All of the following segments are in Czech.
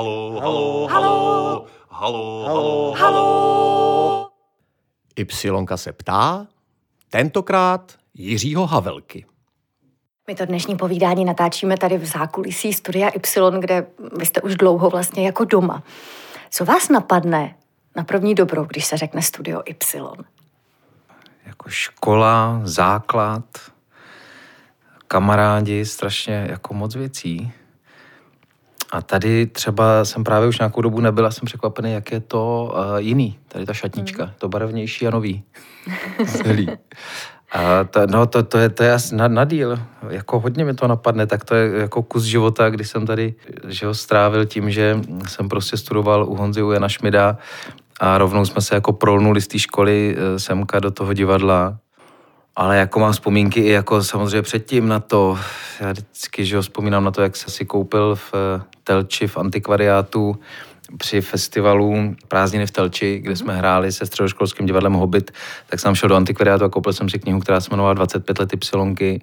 Halo, halo, halo, halo, halo, halo. Ypsilonka se ptá, tentokrát Jiřího Havelky. My to dnešní povídání natáčíme tady v zákulisí Studia Y, kde vy jste už dlouho vlastně jako doma. Co vás napadne na první dobro, když se řekne Studio Y? Jako škola, základ, kamarádi, strašně jako moc věcí. A tady třeba jsem právě už nějakou dobu nebyl a jsem překvapený, jak je to uh, jiný, tady ta šatnička, mm. to barevnější a nový. Celý. A to, no, to, to, je, to je asi na, na díl. Jako hodně mi to napadne, tak to je jako kus života, kdy jsem tady že ho strávil tím, že jsem prostě studoval u Honzy u Jana Šmida a rovnou jsme se jako prolnuli z té školy eh, semka do toho divadla. Ale jako mám vzpomínky i jako samozřejmě předtím na to, já vždycky, že vzpomínám na to, jak se si koupil v eh, Telči v antikvariátu při festivalu Prázdniny v Telči, kde jsme hráli se středoškolským divadlem Hobbit, tak jsem šel do antikvariátu a koupil jsem si knihu, která se jmenovala 25 lety psilonky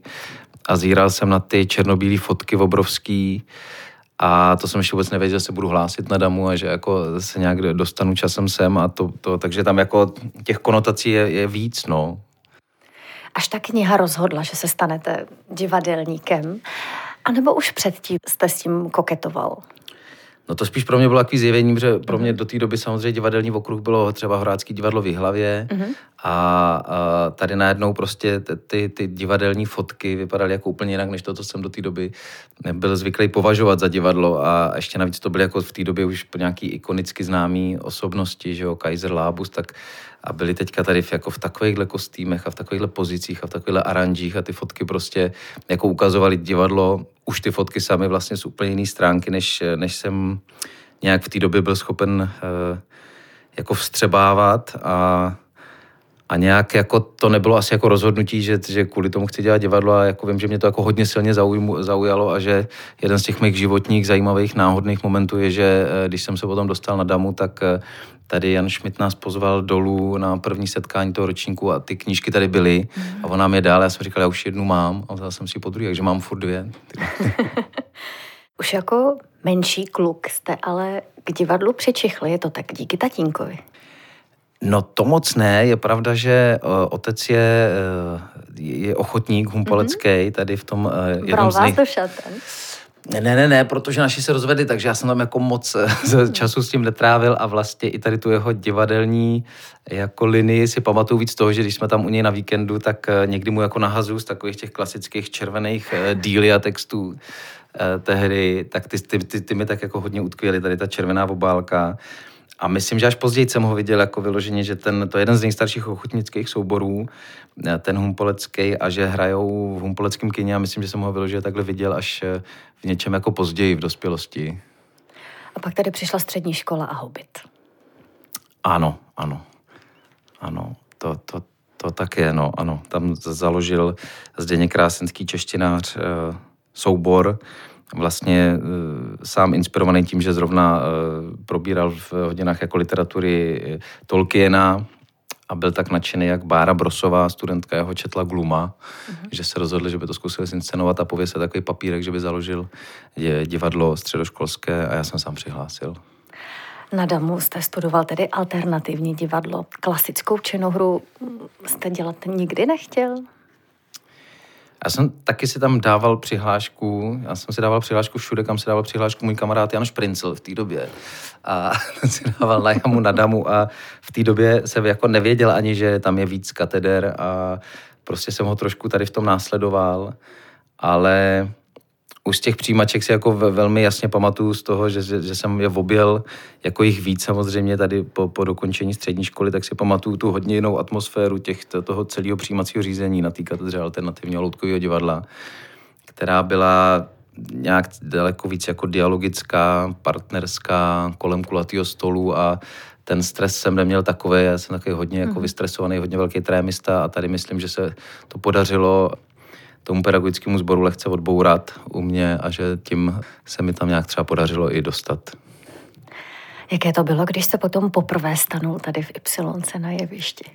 a zíral jsem na ty černobílé fotky obrovský. A to jsem ještě vůbec nevěděl, že se budu hlásit na damu a že jako se nějak dostanu časem sem a to, to takže tam jako těch konotací je, je víc, no. Až ta kniha rozhodla, že se stanete divadelníkem, anebo už předtím jste s tím koketoval? No to spíš pro mě bylo takový zjevení, protože pro mě do té doby samozřejmě divadelní okruh bylo třeba Horácký divadlo v Jihlavě mm-hmm. a, a tady najednou prostě ty, ty divadelní fotky vypadaly jako úplně jinak, než to, co jsem do té doby byl zvyklý považovat za divadlo a ještě navíc to byly jako v té době už nějaký ikonicky známý osobnosti, že jo, Kaiser Labus, tak a byli teďka tady v, jako v takovýchhle kostýmech a v takovýchhle pozicích a v takovýchhle aranžích a ty fotky prostě jako ukazovali divadlo, už ty fotky sami vlastně z úplně jiné stránky, než, než jsem nějak v té době byl schopen uh, jako vstřebávat a a nějak jako to nebylo asi jako rozhodnutí, že, že kvůli tomu chci dělat divadlo a jako vím, že mě to jako hodně silně zaujalo a že jeden z těch mých životních zajímavých náhodných momentů je, že eh, když jsem se potom dostal na Damu, tak eh, tady Jan Schmidt nás pozval dolů na první setkání toho ročníku a ty knížky tady byly a on nám je dál. Já jsem říkal, já už jednu mám a vzal jsem si po druhé, takže mám furt dvě. už jako menší kluk jste ale k divadlu přičichli, je to tak díky tatínkovi. No to moc ne, je pravda, že uh, otec je, uh, je ochotník humpolecký mm-hmm. tady v tom uh, jednom Bral z nich... vás do šaten. Ne, ne, ne, protože naši se rozvedli, takže já jsem tam jako moc času s tím netrávil a vlastně i tady tu jeho divadelní jako linii si pamatuju víc toho, že když jsme tam u něj na víkendu, tak někdy mu jako nahazu z takových těch klasických červených díly a textů tehdy, tak ty, ty, ty, ty mi tak jako hodně utkvěly, tady ta červená obálka. A myslím, že až později jsem ho viděl jako vyloženě, že ten, to je jeden z nejstarších ochotnických souborů, eh, ten humpolecký, a že hrajou v humpoleckém kině a myslím, že jsem ho vyloženě takhle viděl až eh, v něčem jako později v dospělosti. A pak tady přišla střední škola a hobit. Ano, ano. Ano, to, to, to tak je, no, ano. Tam založil Zdeněk Krásenský češtinář eh, soubor, vlastně e, sám inspirovaný tím, že zrovna e, probíral v hodinách jako literatury e, Tolkiena a byl tak nadšený, jak Bára Brosová, studentka jeho četla Gluma, mm-hmm. že se rozhodli, že by to zkusili zinscenovat a pověsit takový papírek, že by založil divadlo středoškolské a já jsem sám přihlásil. Na Damu jste studoval tedy alternativní divadlo. Klasickou činohru jste dělat nikdy nechtěl? Já jsem taky si tam dával přihlášku, já jsem si dával přihlášku všude, kam si dával přihlášku můj kamarád Jan Šprincel v té době. A si dával na jamu, na damu a v té době jsem jako nevěděl ani, že tam je víc kateder a prostě jsem ho trošku tady v tom následoval, ale už z těch přijímaček si jako velmi jasně pamatuju z toho, že, že, jsem je objel jako jich víc samozřejmě tady po, po dokončení střední školy, tak si pamatuju tu hodně jinou atmosféru těch, toho celého přijímacího řízení na té katedře alternativního loutkového divadla, která byla nějak daleko víc jako dialogická, partnerská, kolem kulatého stolu a ten stres jsem neměl takový, já jsem takový hodně jako mhm. vystresovaný, hodně velký trémista a tady myslím, že se to podařilo tomu pedagogickému sboru lehce odbourat u mě a že tím se mi tam nějak třeba podařilo i dostat. Jaké to bylo, když se potom poprvé stanul tady v Y na jevišti?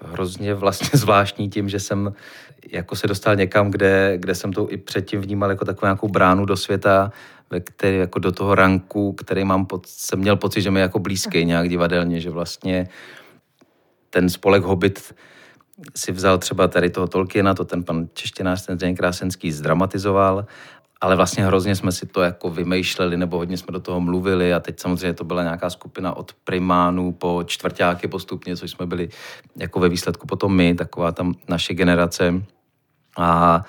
Hrozně vlastně zvláštní tím, že jsem jako se dostal někam, kde, kde jsem to i předtím vnímal jako takovou nějakou bránu do světa ve který, jako do toho ranku, který mám, pod, jsem měl pocit, že mi je jako blízký nějak divadelně, že vlastně ten spolek Hobbit si vzal třeba tady toho Tolkiena, to ten pan češtinář, ten Zdeněk Krásenský zdramatizoval, ale vlastně hrozně jsme si to jako vymýšleli, nebo hodně jsme do toho mluvili a teď samozřejmě to byla nějaká skupina od primánů po čtvrtáky postupně, což jsme byli jako ve výsledku potom my, taková tam naše generace. A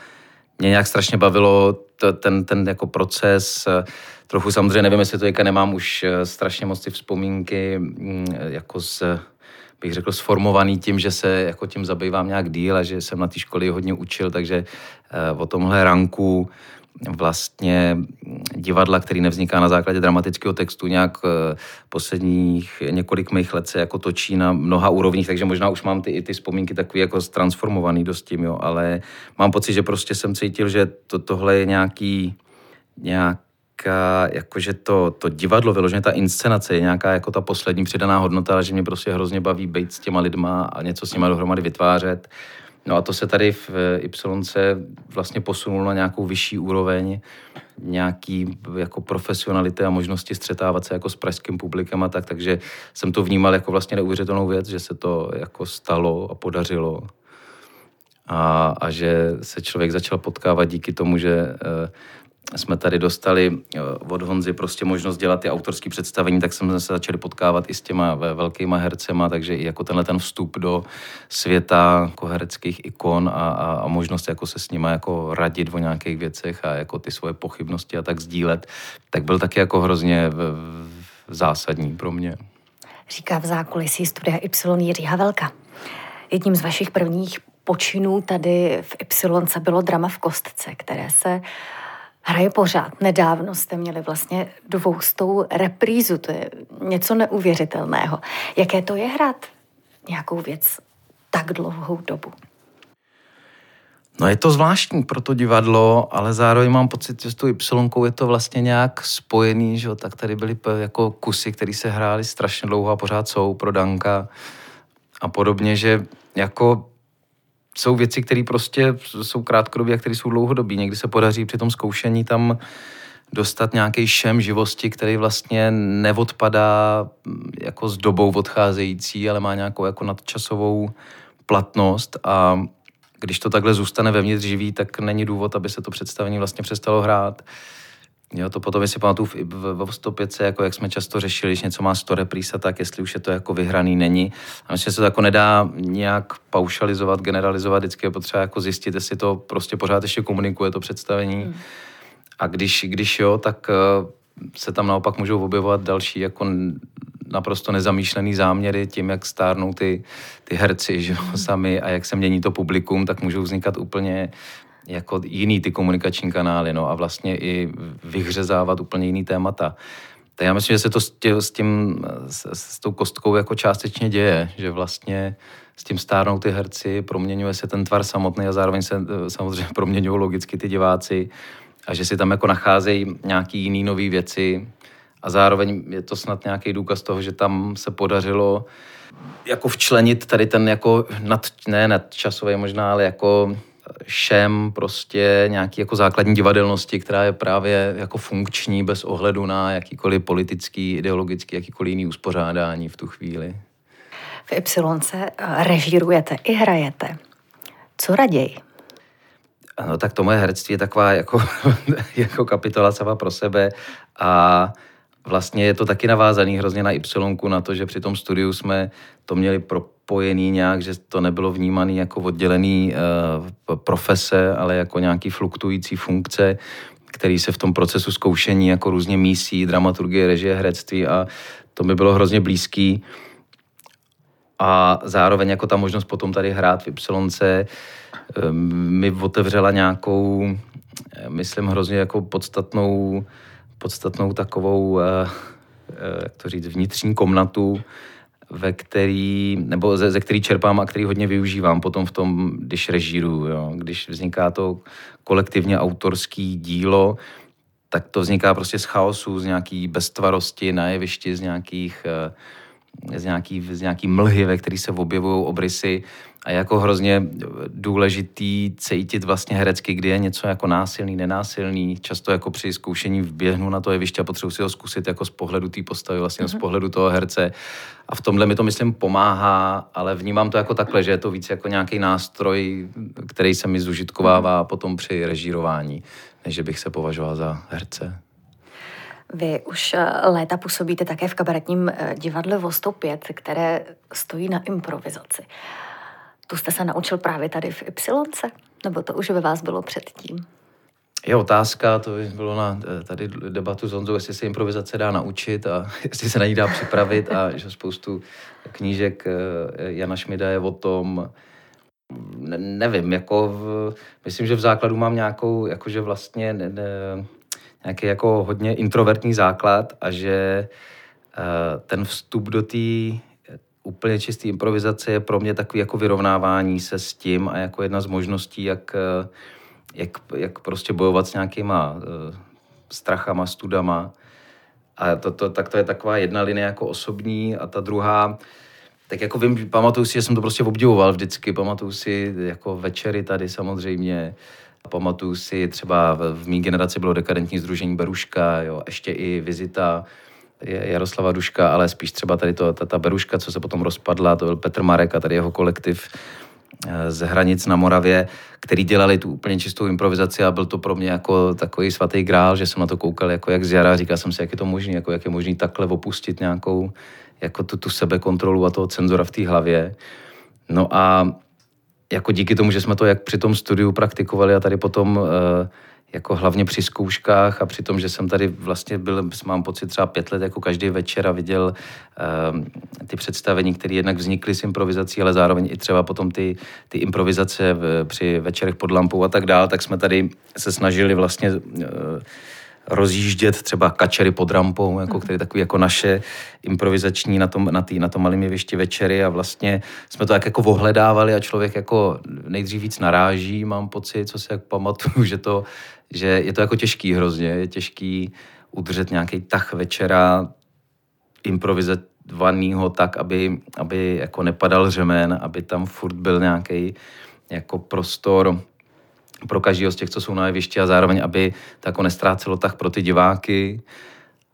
mě nějak strašně bavilo ten, ten jako proces. Trochu samozřejmě nevím, jestli to nemám už eh, strašně moc ty vzpomínky mm, jako z bych řekl, sformovaný tím, že se jako tím zabývám nějak díl a že jsem na té škole hodně učil, takže eh, o tomhle ranku vlastně divadla, který nevzniká na základě dramatického textu, nějak eh, posledních několik mých let se jako točí na mnoha úrovních, takže možná už mám ty, i ty vzpomínky takový jako transformovaný dost tím, jo, ale mám pocit, že prostě jsem cítil, že to, tohle je nějaký, nějak jakože to, to divadlo, vyloženě ta inscenace je nějaká jako ta poslední přidaná hodnota, že mě prostě hrozně baví být s těma lidma a něco s nimi dohromady vytvářet. No a to se tady v Y vlastně posunulo na nějakou vyšší úroveň, nějaký jako profesionality a možnosti střetávat se jako s pražským publikem a tak, takže jsem to vnímal jako vlastně neuvěřitelnou věc, že se to jako stalo a podařilo. A, a že se člověk začal potkávat díky tomu, že eh, jsme tady dostali eh, od Honzy prostě možnost dělat ty autorské představení, tak jsme se začali potkávat i s těma velkýma hercema, takže i jako tenhle ten vstup do světa jako hereckých ikon a, a, a možnost jako se s nima jako radit o nějakých věcech a jako ty svoje pochybnosti a tak sdílet, tak byl taky jako hrozně v, v zásadní pro mě. Říká v zákulisí studia Y Jiří Havelka. Jedním z vašich prvních počinů tady v Y bylo drama v kostce, které se hraje pořád. Nedávno jste měli vlastně dvoustou reprízu, to je něco neuvěřitelného. Jaké to je hrát nějakou věc tak dlouhou dobu? No je to zvláštní pro to divadlo, ale zároveň mám pocit, že s tou Y je to vlastně nějak spojený, že tak tady byly jako kusy, které se hrály strašně dlouho a pořád jsou pro Danka a podobně, že jako jsou věci, které prostě jsou krátkodobé a které jsou dlouhodobé. Někdy se podaří při tom zkoušení tam dostat nějaký šem živosti, který vlastně neodpadá mm, jako s dobou odcházející, ale má nějakou jako nadčasovou platnost a když to takhle zůstane vevnitř živý, tak není důvod, aby se to představení vlastně přestalo hrát. Jo, to potom, jestli pamatuju v, v, v 105, jako jak jsme často řešili, když něco má 100 reprísa, tak jestli už je to jako vyhraný, není. A myslím, že se to jako nedá nějak paušalizovat, generalizovat, vždycky je potřeba jako zjistit, jestli to prostě pořád ještě komunikuje, to představení. Hmm. A když, když jo, tak uh, se tam naopak můžou objevovat další jako naprosto nezamýšlený záměry tím, jak stárnou ty, ty herci že, hmm. sami a jak se mění to publikum, tak můžou vznikat úplně jako jiný ty komunikační kanály no, a vlastně i vyhřezávat úplně jiný témata. Tak já myslím, že se to s, tě, s tím, s, s tou kostkou jako částečně děje, že vlastně s tím stárnou ty herci, proměňuje se ten tvar samotný a zároveň se samozřejmě proměňují logicky ty diváci a že si tam jako nacházejí nějaký jiný nové věci a zároveň je to snad nějaký důkaz toho, že tam se podařilo jako včlenit tady ten jako nad, ne nadčasový možná, ale jako šem prostě nějaký jako základní divadelnosti, která je právě jako funkční bez ohledu na jakýkoliv politický, ideologický, jakýkoliv jiný uspořádání v tu chvíli. V Y eh, režírujete i hrajete. Co raději? No tak to moje herectví je taková jako, jako kapitola sama pro sebe a vlastně je to taky navázaný hrozně na Y, na to, že při tom studiu jsme to měli propojený nějak, že to nebylo vnímané jako oddělený uh, profese, ale jako nějaký fluktující funkce, který se v tom procesu zkoušení jako různě mísí, dramaturgie, režie, herectví a to by bylo hrozně blízký. A zároveň jako ta možnost potom tady hrát v Y um, mi otevřela nějakou, eh, myslím, hrozně jako podstatnou podstatnou takovou, eh, eh, jak to říct, vnitřní komnatu, ve který, nebo ze, ze který čerpám a který hodně využívám potom v tom, když režíru, jo. když vzniká to kolektivně autorský dílo, tak to vzniká prostě z chaosu, z nějaký beztvarosti na jevišti, z nějakých uh, z nějaký, z nějaký mlhy, ve který se objevují obrysy a je jako hrozně důležitý cítit vlastně herecky, kdy je něco jako násilný, nenásilný. Často jako při zkoušení vběhnu na to jeviště a potřebuji si ho zkusit jako z pohledu té postavy, vlastně mm-hmm. z pohledu toho herce. A v tomhle mi to, myslím, pomáhá, ale vnímám to jako takhle, že je to víc jako nějaký nástroj, který se mi zužitkovává potom při režírování, než že bych se považoval za herce. Vy už eh, léta působíte také v kabaretním eh, divadle Vo 105, které stojí na improvizaci. Tu jste se naučil právě tady v Y? Nebo to už ve vás bylo předtím? Je otázka, to bylo na eh, tady debatu s Honzou, jestli se improvizace dá naučit a jestli se na ní dá připravit a že spoustu knížek Jana Šmida je o tom, ne, nevím, jako v, myslím, že v základu mám nějakou, jakože vlastně ne, ne, nějaký jako hodně introvertní základ a že uh, ten vstup do té úplně čisté improvizace je pro mě takový jako vyrovnávání se s tím a jako jedna z možností, jak, eh, jak, jak prostě bojovat s nějakýma uh, strachama, studama. A to, to, tak to je taková jedna linie jako osobní a ta druhá, tak jako vím, pamatuju si, že jsem to prostě obdivoval vždycky, pamatuju si jako večery tady samozřejmě, Pamatuju si třeba v, v mý generaci bylo dekadentní združení Beruška, jo, ještě i vizita Jaroslava Duška, ale spíš třeba tady to, ta, ta Beruška, co se potom rozpadla, to byl Petr Marek a tady jeho kolektiv eh, z hranic na Moravě, který dělali tu úplně čistou improvizaci a byl to pro mě jako takový svatý grál, že jsem na to koukal jako jak z jara, říkal jsem si, jak je to možné, jako jak je možné takhle opustit nějakou jako tu, tu sebekontrolu a toho cenzora v té hlavě. No a jako díky tomu, že jsme to jak při tom studiu praktikovali a tady potom eh, jako hlavně při zkouškách a při tom, že jsem tady vlastně byl, mám pocit třeba pět let jako každý večer a viděl um, ty představení, které jednak vznikly z improvizací, ale zároveň i třeba potom ty, ty improvizace v, při večerech pod lampou a tak dál, tak jsme tady se snažili vlastně uh, rozjíždět třeba kačery pod rampou, jako, který takový jako naše improvizační na tom, na tý, na tom malém jevišti večery a vlastně jsme to tak jako ohledávali a člověk jako nejdřív víc naráží, mám pocit, co si jak pamatuju, že, to, že je to jako těžký hrozně, je těžký udržet nějaký tah večera improvizovanýho tak, aby, aby jako nepadal řemen, aby tam furt byl nějaký jako prostor pro každého z těch, co jsou na jevišti a zároveň, aby to jako nestrácelo tak pro ty diváky.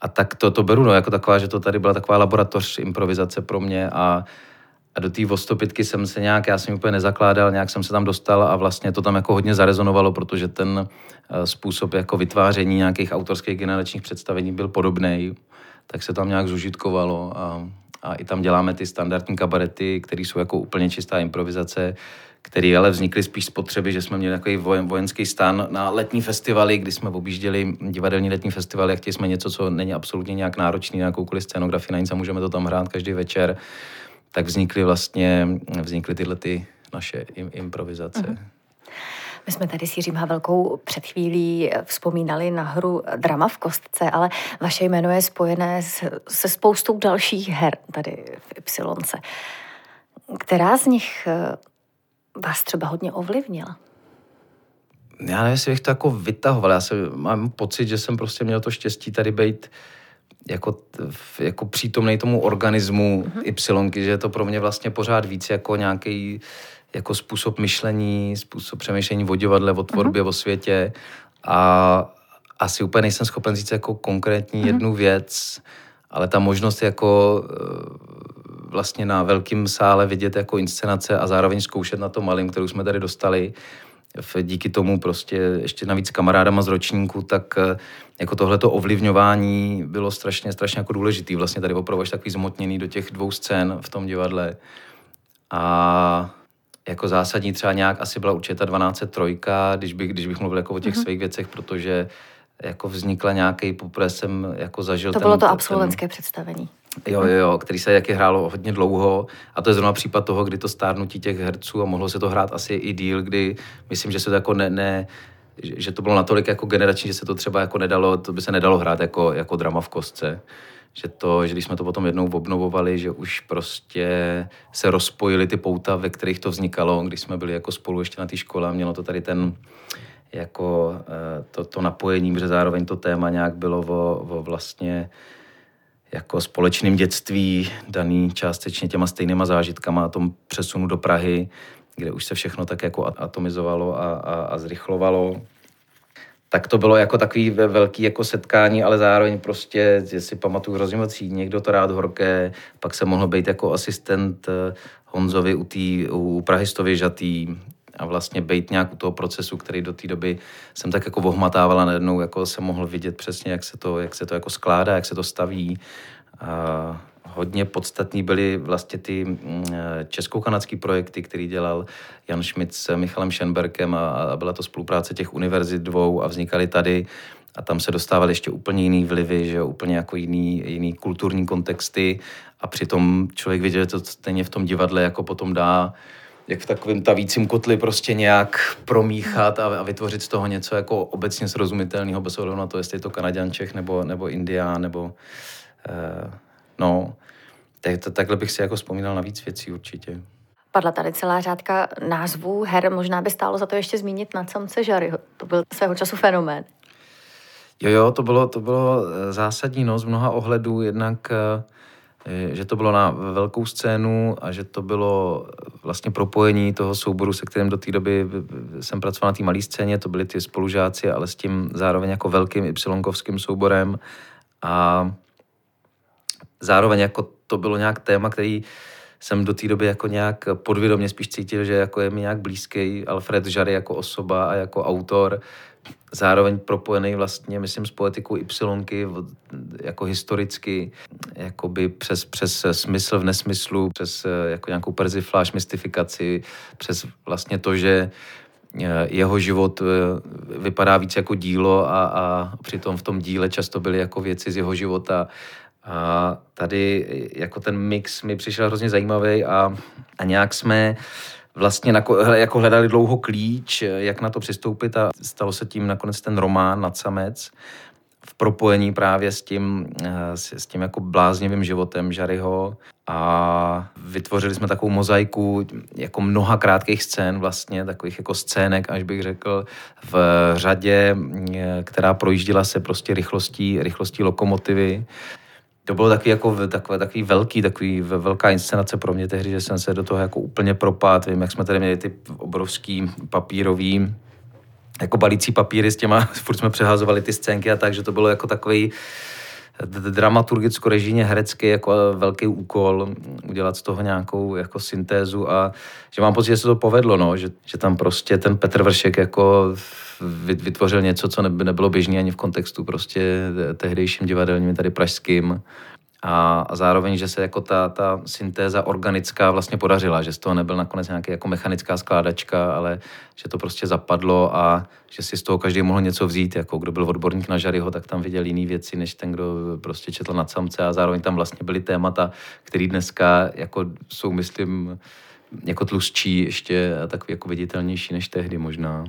A tak to, to beru, no, jako taková, že to tady byla taková laboratoř improvizace pro mě a, a do té vostopitky jsem se nějak, já jsem úplně nezakládal, nějak jsem se tam dostal a vlastně to tam jako hodně zarezonovalo, protože ten uh, způsob jako vytváření nějakých autorských generačních představení byl podobný, tak se tam nějak zužitkovalo a, a i tam děláme ty standardní kabarety, které jsou jako úplně čistá improvizace, který ale vznikly spíš z potřeby, že jsme měli takový vojenský stan na letní festivaly, kdy jsme objížděli divadelní letní festivaly a chtěli jsme něco, co není absolutně nějak náročný na jakoukoliv scénografii, na nic a můžeme to tam hrát každý večer. Tak vznikly vlastně, vznikly tyhle ty naše im, improvizace. Uh-huh. My jsme tady s Jiřím Havelkou před chvílí vzpomínali na hru Drama v kostce, ale vaše jméno je spojené se spoustou dalších her tady v Ypsilonce. Která z nich vás třeba hodně ovlivnila? Já nevím, jestli bych to jako vytahoval. Já jsem, mám pocit, že jsem prostě měl to štěstí tady být jako, jako přítomný tomu organismu mm-hmm. Y, že je to pro mě vlastně pořád víc jako nějaký jako způsob myšlení, způsob přemýšlení o divadle, o tvorbě, mm-hmm. o světě a asi úplně nejsem schopen říct jako konkrétní mm-hmm. jednu věc, ale ta možnost jako vlastně na velkém sále vidět jako inscenace a zároveň zkoušet na to malým, kterou jsme tady dostali, díky tomu prostě ještě navíc kamarádama z ročníku, tak eh, jako tohleto ovlivňování bylo strašně, strašně jako důležitý. Vlastně tady opravdu takový zmotněný do těch dvou scén v tom divadle. A jako zásadní třeba nějak asi byla určitě ta 1203, když bych, když bych mluvil jako o těch mm-hmm. svých věcech, protože jako vznikla nějaký, poprvé jsem jako zažil To ten, bylo to absolventské ten, představení. Jo, jo, jo, který se jaké hrálo hodně dlouho a to je zrovna případ toho, kdy to stárnutí těch herců a mohlo se to hrát asi i díl, kdy myslím, že se to jako ne, ne že to bylo natolik jako generační, že se to třeba jako nedalo, to by se nedalo hrát jako, jako drama v kostce. Že to, že když jsme to potom jednou obnovovali, že už prostě se rozpojily ty pouta, ve kterých to vznikalo, když jsme byli jako spolu ještě na té škole a mělo to tady ten, jako eh, to, to napojení, protože zároveň to téma nějak bylo o, o vlastně jako společným dětství, daný částečně těma stejnýma zážitkama a tom přesunu do Prahy, kde už se všechno tak jako atomizovalo a, a, a zrychlovalo. Tak to bylo jako takový velký jako setkání, ale zároveň prostě, si pamatuju hrozně moc někdo to rád horké, pak se mohl být jako asistent eh, Honzovi u, tý, u Prahistovy žatý a vlastně být nějak u toho procesu, který do té doby jsem tak jako ohmatával a najednou jako jsem mohl vidět přesně, jak se to, jak se to jako skládá, jak se to staví. A hodně podstatní byly vlastně ty mm, česko-kanadské projekty, který dělal Jan Schmidt s Michalem Schenberkem a, a byla to spolupráce těch univerzit dvou a vznikaly tady. A tam se dostávaly ještě úplně jiný vlivy, že úplně jako jiný, jiný kulturní kontexty. A přitom člověk viděl, že to stejně v tom divadle jako potom dá jak v takovém tavícím kotli prostě nějak promíchat a, a vytvořit z toho něco jako obecně srozumitelného bez ohledu na to, jestli je to Kanaďan, Čech nebo, nebo Indián, nebo eh, no, tak, to, takhle bych si jako vzpomínal na víc věcí určitě. Padla tady celá řádka názvů her, možná by stálo za to ještě zmínit na samce Žary. To byl svého času fenomén. Jo, jo, to bylo, to bylo eh, zásadní no, z mnoha ohledů, jednak eh, že to bylo na velkou scénu a že to bylo vlastně propojení toho souboru, se kterým do té doby jsem pracoval na té malé scéně, to byly ty spolužáci, ale s tím zároveň jako velkým ypsilonkovským souborem. A zároveň jako to bylo nějak téma, který jsem do té doby jako nějak podvědomě spíš cítil, že jako je mi nějak blízký Alfred Žary jako osoba a jako autor, zároveň propojený vlastně, myslím, s poetikou Ypsilonky jako historicky, jakoby přes, přes smysl v nesmyslu, přes eh, jako nějakou perzifláž, mystifikaci, přes vlastně to, že eh, jeho život eh, vypadá víc jako dílo a, a přitom v tom díle často byly jako věci z jeho života. A tady jako ten mix mi přišel hrozně zajímavý a, a nějak jsme vlastně jako hledali dlouho klíč, jak na to přistoupit a stalo se tím nakonec ten román nad samec v propojení právě s tím, eh, s tím jako bláznivým životem Žaryho. A vytvořili jsme takovou mozaiku jako mnoha krátkých scén vlastně, takových jako scének, až bych řekl, v řadě, eh, která projíždila se prostě rychlostí, rychlostí lokomotivy to bylo takový, jako, takový, takový velký, takový velká inscenace pro mě tehdy, že jsem se do toho jako úplně propad. Vím, jak jsme tady měli ty obrovský papírový jako balící papíry s těma, furt jsme přehazovali ty scénky a tak, že to bylo jako takový dramaturgicko-režijně herecký jako velký úkol udělat z toho nějakou jako syntézu a že mám pocit, že se to povedlo, no, že, že tam prostě ten Petr Vršek jako vytvořil něco, co nebylo běžné ani v kontextu prostě tehdejším divadelním, tady pražským. A, zároveň, že se jako ta, ta syntéza organická vlastně podařila, že z toho nebyl nakonec nějaká jako mechanická skládačka, ale že to prostě zapadlo a že si z toho každý mohl něco vzít, jako kdo byl odborník na Žaryho, tak tam viděl jiné věci, než ten, kdo prostě četl nad samce a zároveň tam vlastně byly témata, které dneska jako jsou, myslím, jako tlustší ještě a takový jako viditelnější než tehdy možná.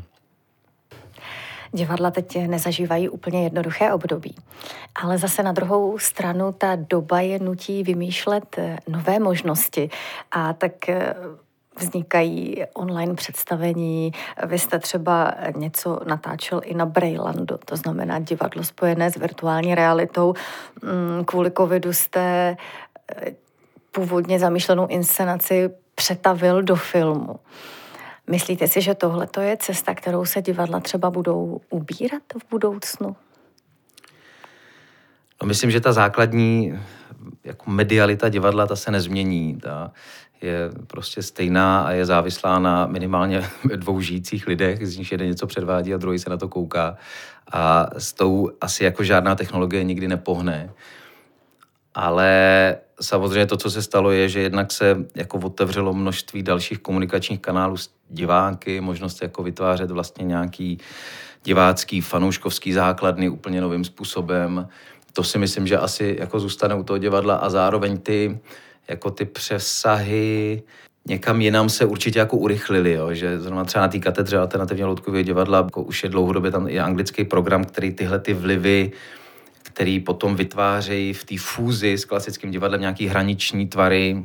Divadla teď nezažívají úplně jednoduché období. Ale zase na druhou stranu ta doba je nutí vymýšlet eh, nové možnosti. A tak eh, vznikají online představení. Vy jste třeba něco natáčel i na Brailandu, to znamená divadlo spojené s virtuální realitou. Mm, kvůli covidu jste eh, původně zamýšlenou inscenaci přetavil do filmu. Myslíte si, že tohle je cesta, kterou se divadla třeba budou ubírat v budoucnu? No, myslím, že ta základní jako medialita divadla, ta se nezmění. Ta je prostě stejná a je závislá na minimálně dvou žijících lidech, z nich jeden něco předvádí a druhý se na to kouká. A s tou asi jako žádná technologie nikdy nepohne. Ale samozřejmě to, co se stalo, je, že jednak se jako otevřelo množství dalších komunikačních kanálů s diváky, možnost jako vytvářet vlastně nějaký divácký, fanouškovský základny úplně novým způsobem. To si myslím, že asi jako zůstane u toho divadla a zároveň ty, jako ty přesahy někam jinam se určitě jako urychlili, jo? že zrovna třeba na té katedře alternativně loutkového divadla jako už je dlouhodobě tam je anglický program, který tyhle ty vlivy který potom vytvářejí v té fúzi s klasickým divadlem nějaký hraniční tvary.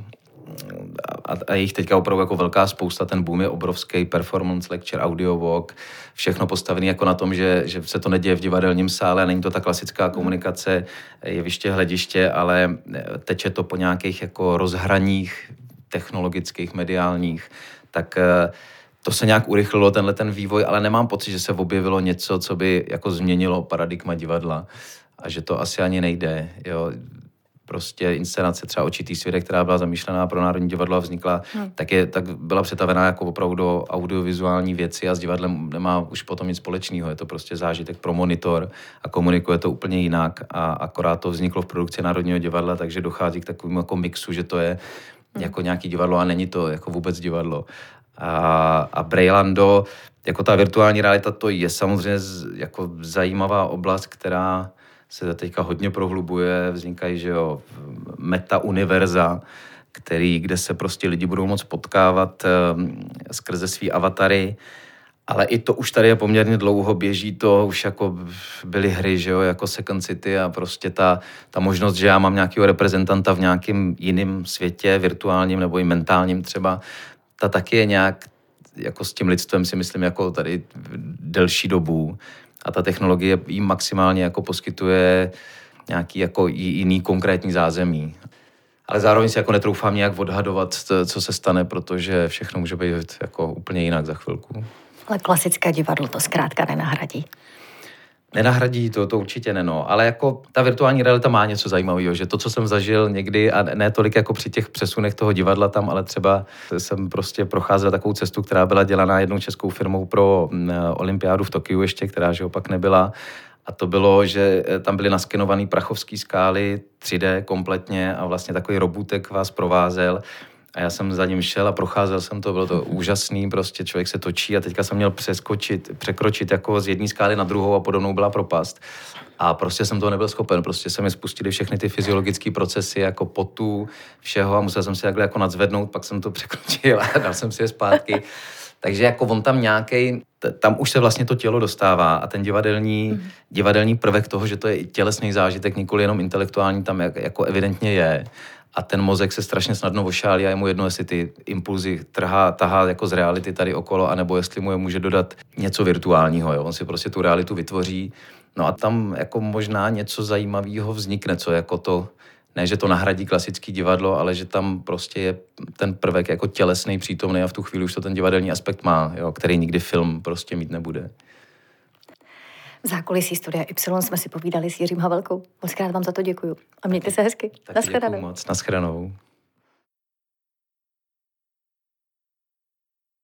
A, a jich teďka opravdu jako velká spousta, ten boom je obrovský, performance lecture, audio walk, všechno postavené jako na tom, že, že se to neděje v divadelním sále a není to ta klasická komunikace, jeviště, hlediště, ale teče to po nějakých jako rozhraních technologických, mediálních, tak eh, to se nějak urychlilo, tenhle ten vývoj, ale nemám pocit, že se objevilo něco, co by jako změnilo paradigma divadla a že to asi ani nejde. Jo prostě inscenace třeba Očitý svědek, která byla zamýšlená pro Národní divadlo a vznikla, hmm. tak, je, tak byla přetavená jako opravdu do audiovizuální věci a s divadlem nemá už potom nic společného. Je to prostě zážitek pro monitor a komunikuje to úplně jinak a akorát to vzniklo v produkci Národního divadla, takže dochází k takovému jako mixu, že to je hmm. jako nějaký divadlo a není to jako vůbec divadlo. A, a Braylando, jako ta virtuální realita, to je samozřejmě jako zajímavá oblast, která se teďka hodně prohlubuje, vznikají, že jo, meta univerza, který, kde se prostě lidi budou moc potkávat um, skrze svý avatary, ale i to už tady je poměrně dlouho, běží to, už jako byly hry, že jo, jako Second City a prostě ta, ta možnost, že já mám nějakého reprezentanta v nějakém jiném světě, virtuálním nebo i mentálním třeba, ta taky je nějak jako s tím lidstvem si myslím jako tady delší dobu a ta technologie jim maximálně jako poskytuje nějaký jako jiný konkrétní zázemí. Ale zároveň si jako netroufám nějak odhadovat, co se stane, protože všechno může být jako úplně jinak za chvilku. Ale klasické divadlo to zkrátka nenahradí. Nenahradí to, to určitě ne, no. Ale jako ta virtuální realita má něco zajímavého, že to, co jsem zažil někdy, a ne tolik jako při těch přesunech toho divadla tam, ale třeba jsem prostě procházel takovou cestu, která byla dělaná jednou českou firmou pro mm, olympiádu v Tokiu ještě, která že opak nebyla. A to bylo, že eh, tam byly naskenované prachovské skály 3D kompletně a vlastně takový robutek vás provázel a já jsem za ním šel a procházel jsem to, bylo to úžasný, prostě člověk se točí a teďka jsem měl přeskočit, překročit jako z jedné skály na druhou a podobnou byla propast. A prostě jsem to nebyl schopen, prostě se mi spustili všechny ty fyziologické procesy, jako potu, všeho a musel jsem si takhle jako nadzvednout, pak jsem to překročil a dal jsem si je zpátky. Takže jako on tam nějaký, tam už se vlastně to tělo dostává a ten divadelní, mm. divadelní prvek toho, že to je tělesný zážitek, nikoli jenom intelektuální, tam jako evidentně je a ten mozek se strašně snadno ošálí a je mu jedno, jestli ty impulzy trhá, tahá jako z reality tady okolo, anebo jestli mu je může dodat něco virtuálního. Jo? On si prostě tu realitu vytvoří. No a tam jako možná něco zajímavého vznikne, co jako to, ne, že to nahradí klasický divadlo, ale že tam prostě je ten prvek jako tělesný, přítomný a v tu chvíli už to ten divadelní aspekt má, jo, který nikdy film prostě mít nebude. V zákulisí studia Y jsme si povídali s Jiřím Havelkou. Moc krát vám za to děkuji. A mějte se hezky. Naschledanou. Moc. Naschledanou.